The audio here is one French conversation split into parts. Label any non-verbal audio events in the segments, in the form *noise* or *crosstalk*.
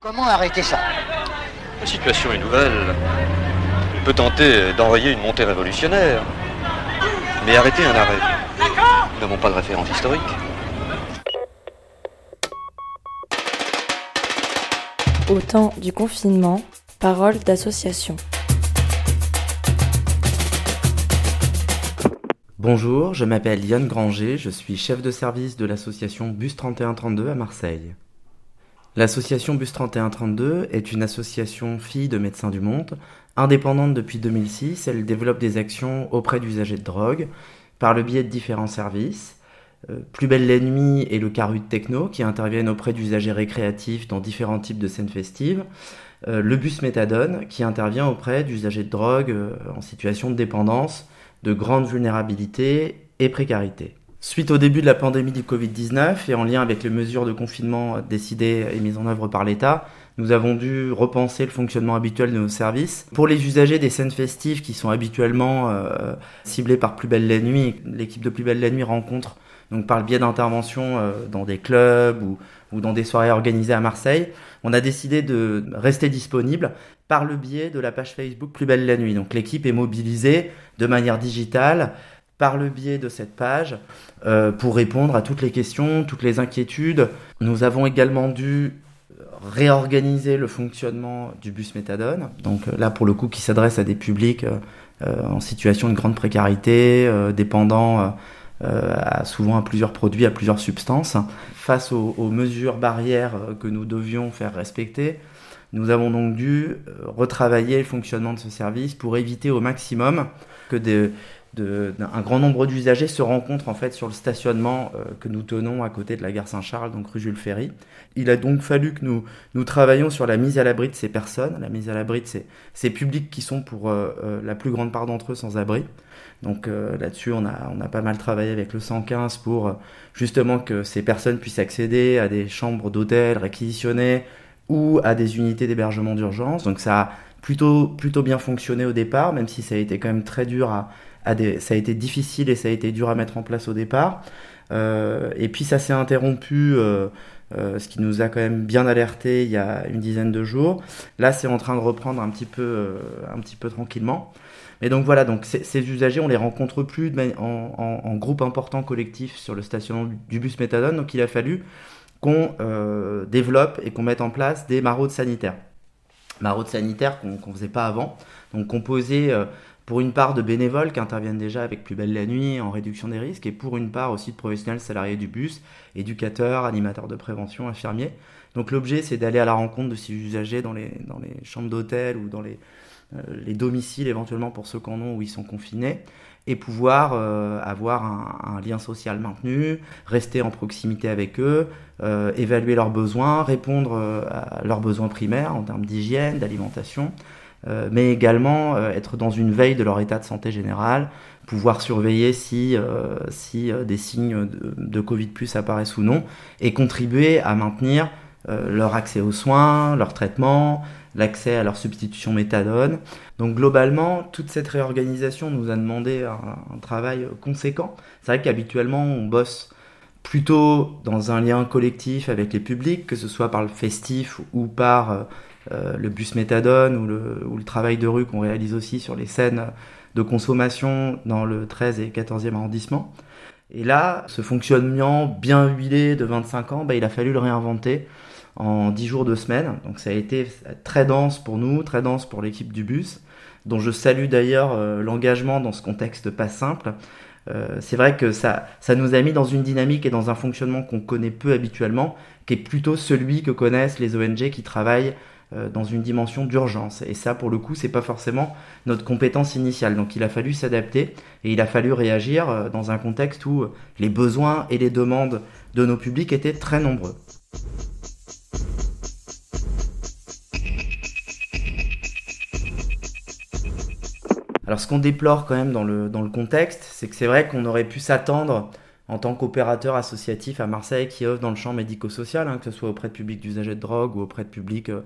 Comment arrêter ça? La situation est nouvelle. On peut tenter d'enrayer une montée révolutionnaire. Mais arrêter un arrêt. Nous n'avons pas de référence historique. Au temps du confinement, parole d'association. Bonjour, je m'appelle Yann Granger, je suis chef de service de l'association Bus 3132 à Marseille. L'association Bus 3132 est une association fille de Médecins du Monde, indépendante depuis 2006. Elle développe des actions auprès d'usagers de drogue par le biais de différents services. Euh, Plus belle nuit et le Caru de Techno qui interviennent auprès d'usagers récréatifs dans différents types de scènes festives. Euh, le bus méthadone qui intervient auprès d'usagers de drogue euh, en situation de dépendance de grande vulnérabilité et précarité. Suite au début de la pandémie du Covid-19 et en lien avec les mesures de confinement décidées et mises en œuvre par l'État, nous avons dû repenser le fonctionnement habituel de nos services. Pour les usagers des scènes festives qui sont habituellement euh, ciblés par Plus Belle la Nuit, l'équipe de Plus Belle la Nuit rencontre donc par le biais d'interventions euh, dans des clubs ou, ou dans des soirées organisées à Marseille, on a décidé de rester disponible par le biais de la page Facebook Plus Belle la Nuit. Donc l'équipe est mobilisée de manière digitale par le biais de cette page euh, pour répondre à toutes les questions, toutes les inquiétudes. Nous avons également dû réorganiser le fonctionnement du bus méthadone. Donc euh, là, pour le coup, qui s'adresse à des publics euh, en situation de grande précarité, euh, dépendant souvent à plusieurs produits, à plusieurs substances. Face aux, aux mesures barrières que nous devions faire respecter, nous avons donc dû retravailler le fonctionnement de ce service pour éviter au maximum que des, un grand nombre d'usagers se rencontrent en fait sur le stationnement euh, que nous tenons à côté de la gare Saint-Charles, donc rue Jules Ferry. Il a donc fallu que nous, travaillions sur la mise à l'abri de ces personnes, la mise à l'abri de ces, publics qui sont pour euh, euh, la plus grande part d'entre eux sans abri. Donc là-dessus, on a, pas mal travaillé avec le 115 pour justement que ces personnes puissent accéder à des chambres d'hôtel réquisitionnées ou à des unités d'hébergement d'urgence. Donc ça a plutôt bien fonctionné au départ, même si ça a été quand même très dur à, ça a été difficile et ça a été dur à mettre en place au départ. Euh, et puis ça s'est interrompu, euh, euh, ce qui nous a quand même bien alerté il y a une dizaine de jours. Là, c'est en train de reprendre un petit peu, un petit peu tranquillement. Et donc voilà, donc ces usagers, on les rencontre plus en, groupe important collectif sur le stationnement du bus méthadone. Donc il a fallu qu'on développe et qu'on mette en place des maraudes sanitaires. Maraudes sanitaires qu'on qu faisait pas avant, donc composées euh, pour une part de bénévoles qui interviennent déjà avec Plus Belle la Nuit en réduction des risques, et pour une part aussi de professionnels salariés du bus, éducateurs, animateurs de prévention, infirmiers. Donc l'objet, c'est d'aller à la rencontre de ces usagers dans les, dans les chambres d'hôtel ou dans les, euh, les domiciles éventuellement pour ceux qui en ont où ils sont confinés, et pouvoir euh, avoir un, lien social maintenu, rester en proximité avec eux, euh, évaluer leurs besoins, répondre euh, à leurs besoins primaires en termes d'hygiène, d'alimentation, mais également euh, être dans une veille de leur état de santé général, pouvoir surveiller si, euh, si des signes de, Covid plus apparaissent ou non, et contribuer à maintenir leur accès aux soins, leur traitement, l'accès à leur substitution méthadone. Donc globalement, toute cette réorganisation nous a demandé un travail conséquent. C'est vrai qu'habituellement, on bosse plutôt dans un lien collectif avec les publics, que ce soit par le festif ou par euh, le bus méthadone ou le, travail de rue qu'on réalise aussi sur les scènes de consommation dans le 13 et 14e arrondissement. Et là, ce fonctionnement bien huilé de 25 ans, bah, il a fallu le réinventer en 10 jours de semaine. Donc ça a été très dense pour nous, très dense pour l'équipe du bus, dont je salue d'ailleurs euh, l'engagement dans ce contexte pas simple. Euh, c'est vrai que ça, ça nous a mis dans une dynamique et dans un fonctionnement qu'on connaît peu habituellement, qui est plutôt celui que connaissent les ONG qui travaillent dans une dimension d'urgence. Et ça, pour le coup, c'est pas forcément notre compétence initiale. Donc il a fallu s'adapter et il a fallu réagir euh, dans un contexte où les besoins et les demandes de nos publics étaient très nombreux. Alors ce qu'on déplore quand même dans le, dans le contexte, c'est que c'est vrai qu'on aurait pu s'attendre en tant qu'opérateur associatif à Marseille qui œuvre dans le champ médico-social, hein, que ce soit auprès de publics d'usagers de drogue ou auprès de publics euh,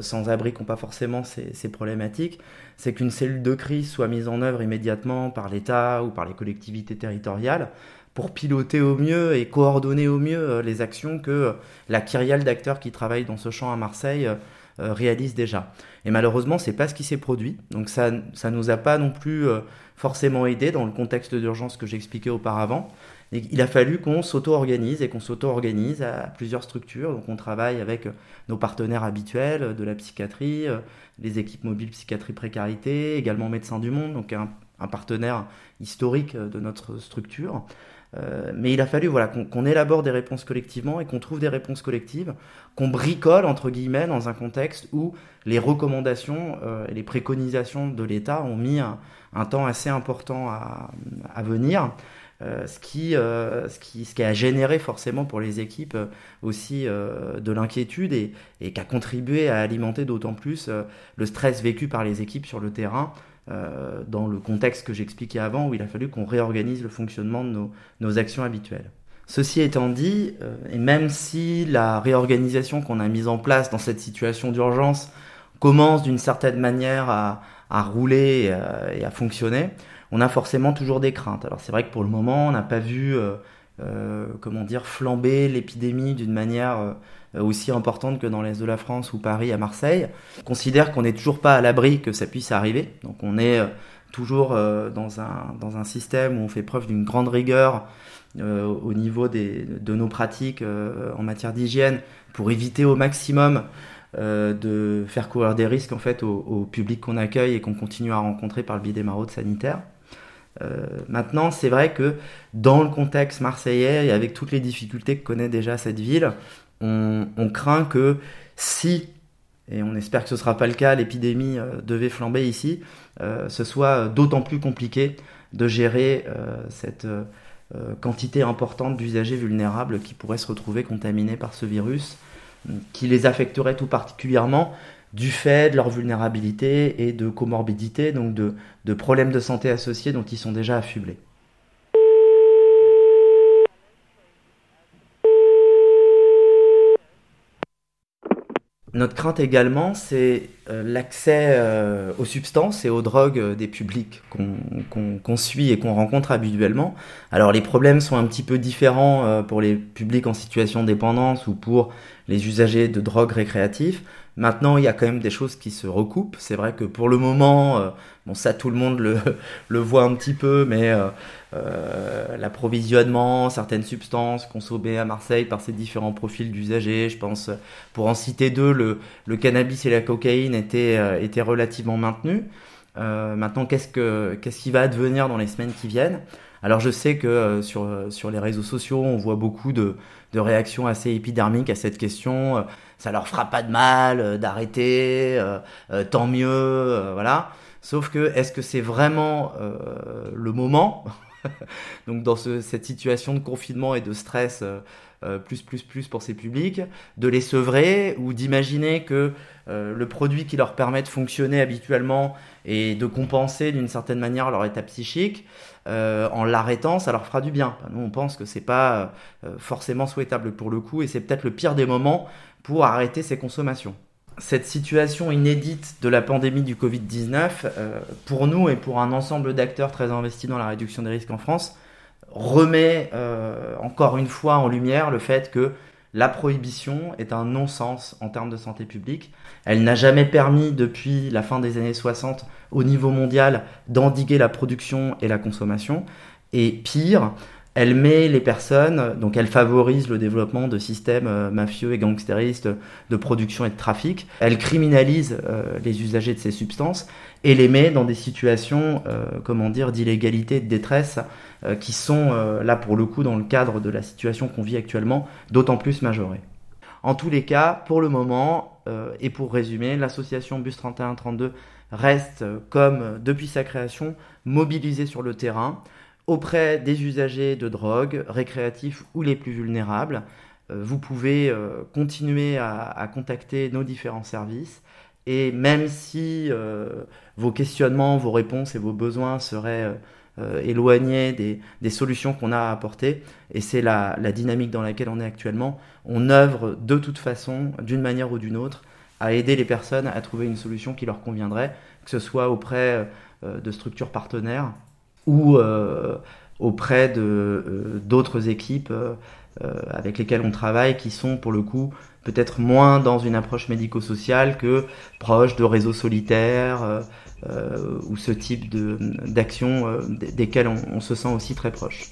sans-abri qui n'ont pas forcément ces, ces problématiques, c'est qu'une cellule de crise soit mise en œuvre immédiatement par l'État ou par les collectivités territoriales pour piloter au mieux et coordonner au mieux les actions que la kyrielle d'acteurs qui travaillent dans ce champ à Marseille réalise déjà. Et malheureusement, c'est pas ce qui s'est produit. Donc ça, ça nous a pas non plus forcément aidé dans le contexte d'urgence que j'expliquais auparavant. Il a fallu qu'on s'auto-organise et qu'on s'auto-organise à plusieurs structures. Donc on travaille avec nos partenaires habituels de la psychiatrie, euh, les équipes mobiles psychiatrie précarité, également Médecins du Monde, donc un, partenaire historique de notre structure. Euh, mais il a fallu voilà, qu'on élabore des réponses collectivement et qu'on trouve des réponses collectives, qu'on bricole, entre guillemets, dans un contexte où les recommandations euh, et les préconisations de l'État ont mis un, temps assez important à venir. Euh, ce, qui, euh, ce, qui, ce qui a généré forcément pour les équipes euh, aussi de l'inquiétude et, et qui a contribué à alimenter d'autant plus le stress vécu par les équipes sur le terrain dans le contexte que j'expliquais avant où il a fallu qu'on réorganise le fonctionnement de nos, nos actions habituelles. Ceci étant dit, et même si la réorganisation qu'on a mise en place dans cette situation d'urgence commence d'une certaine manière à, à rouler euh, et à, fonctionner, on a forcément toujours des craintes. Alors c'est vrai que pour le moment, on n'a pas vu, euh, euh, comment dire, flamber l'épidémie d'une manière aussi importante que dans l'est de la France ou Paris à Marseille. On considère qu'on n'est toujours pas à l'abri que ça puisse arriver. Donc on est toujours dans, un, dans un système où on fait preuve d'une grande rigueur au niveau des, de nos pratiques en matière d'hygiène pour éviter au maximum euh, de faire courir des risques en fait au, public qu'on accueille et qu'on continue à rencontrer par le biais des maraudes sanitaires. Euh, maintenant, c'est vrai que dans le contexte marseillais et avec toutes les difficultés que connaît déjà cette ville, on, craint que si, et on espère que ce ne sera pas le cas, l'épidémie euh, devait flamber ici, ce soit d'autant plus compliqué de gérer cette quantité importante d'usagers vulnérables qui pourraient se retrouver contaminés par ce virus qui les affecterait tout particulièrement du fait de leur vulnérabilité et de comorbidité, donc de, problèmes de santé associés dont ils sont déjà affublés. Notre crainte également, c'est euh, l'accès euh, aux substances et aux drogues euh, des publics qu'on suit et qu'on rencontre habituellement. Alors les problèmes sont un petit peu différents pour les publics en situation de dépendance ou pour les usagers de drogues récréatives. Maintenant, il y a quand même des choses qui se recoupent. C'est vrai que pour le moment, euh, bon ça tout le monde le, *laughs* le voit un petit peu, mais euh, euh, l'approvisionnement, certaines substances consommées à Marseille par ces différents profils d'usagers, je pense, pour en citer deux, le, le cannabis et la cocaïne étaient, étaient relativement maintenus. maintenant, qu'est-ce que qu'est-ce qui va advenir dans les semaines qui viennent? Alors je sais que sur, sur les réseaux sociaux, on voit beaucoup de, de réactions assez épidermiques à cette question. Euh, ça leur fera pas de mal euh, d'arrêter, euh, tant mieux, voilà. Sauf que est-ce que c'est vraiment le moment *laughs* Donc dans cette situation de confinement et de stress plus plus plus pour ces publics, de les sevrer ou d'imaginer que le produit qui leur permet de fonctionner habituellement et de compenser d'une certaine manière leur état psychique, euh, en l'arrêtant, ça leur fera du bien. Nous, on pense que c'est pas euh, forcément souhaitable pour le coup, et c'est peut-être le pire des moments pour arrêter ces consommations. Cette situation inédite de la pandémie du Covid-19, euh, pour nous et pour un ensemble d'acteurs très investis dans la réduction des risques en France, remet encore une fois en lumière le fait que la prohibition est un non-sens en termes de santé publique. Elle n'a jamais permis, depuis la fin des années 60, au niveau mondial, d'endiguer la production et la consommation. Et pire, elle met les personnes, donc elle favorise le développement de systèmes euh, mafieux et gangstéristes de production et de trafic. Elle criminalise euh, les usagers de ces substances et les met dans des situations, euh, comment dire, d'illégalité, de détresse, qui sont là pour le coup dans le cadre de la situation qu'on vit actuellement, d'autant plus majorées. En tous les cas, pour le moment, et pour résumer, l'association Bus 3132 reste, comme depuis sa création, mobilisée sur le terrain auprès des usagers de drogue, récréatifs ou les plus vulnérables. Euh, vous pouvez euh, continuer à, contacter nos différents services et même si euh, vos questionnements, vos réponses et vos besoins seraient éloignés des, solutions qu'on a à apporter, et c'est la, la, dynamique dans laquelle on est actuellement, on œuvre de toute façon, d'une manière ou d'une autre, à aider les personnes à trouver une solution qui leur conviendrait, que ce soit auprès de structures partenaires ou euh, auprès de d'autres équipes avec lesquelles on travaille qui sont pour le coup peut-être moins dans une approche médico-sociale que proche de réseaux solitaires ou ce type de d'action desquels on, on se sent aussi très proche.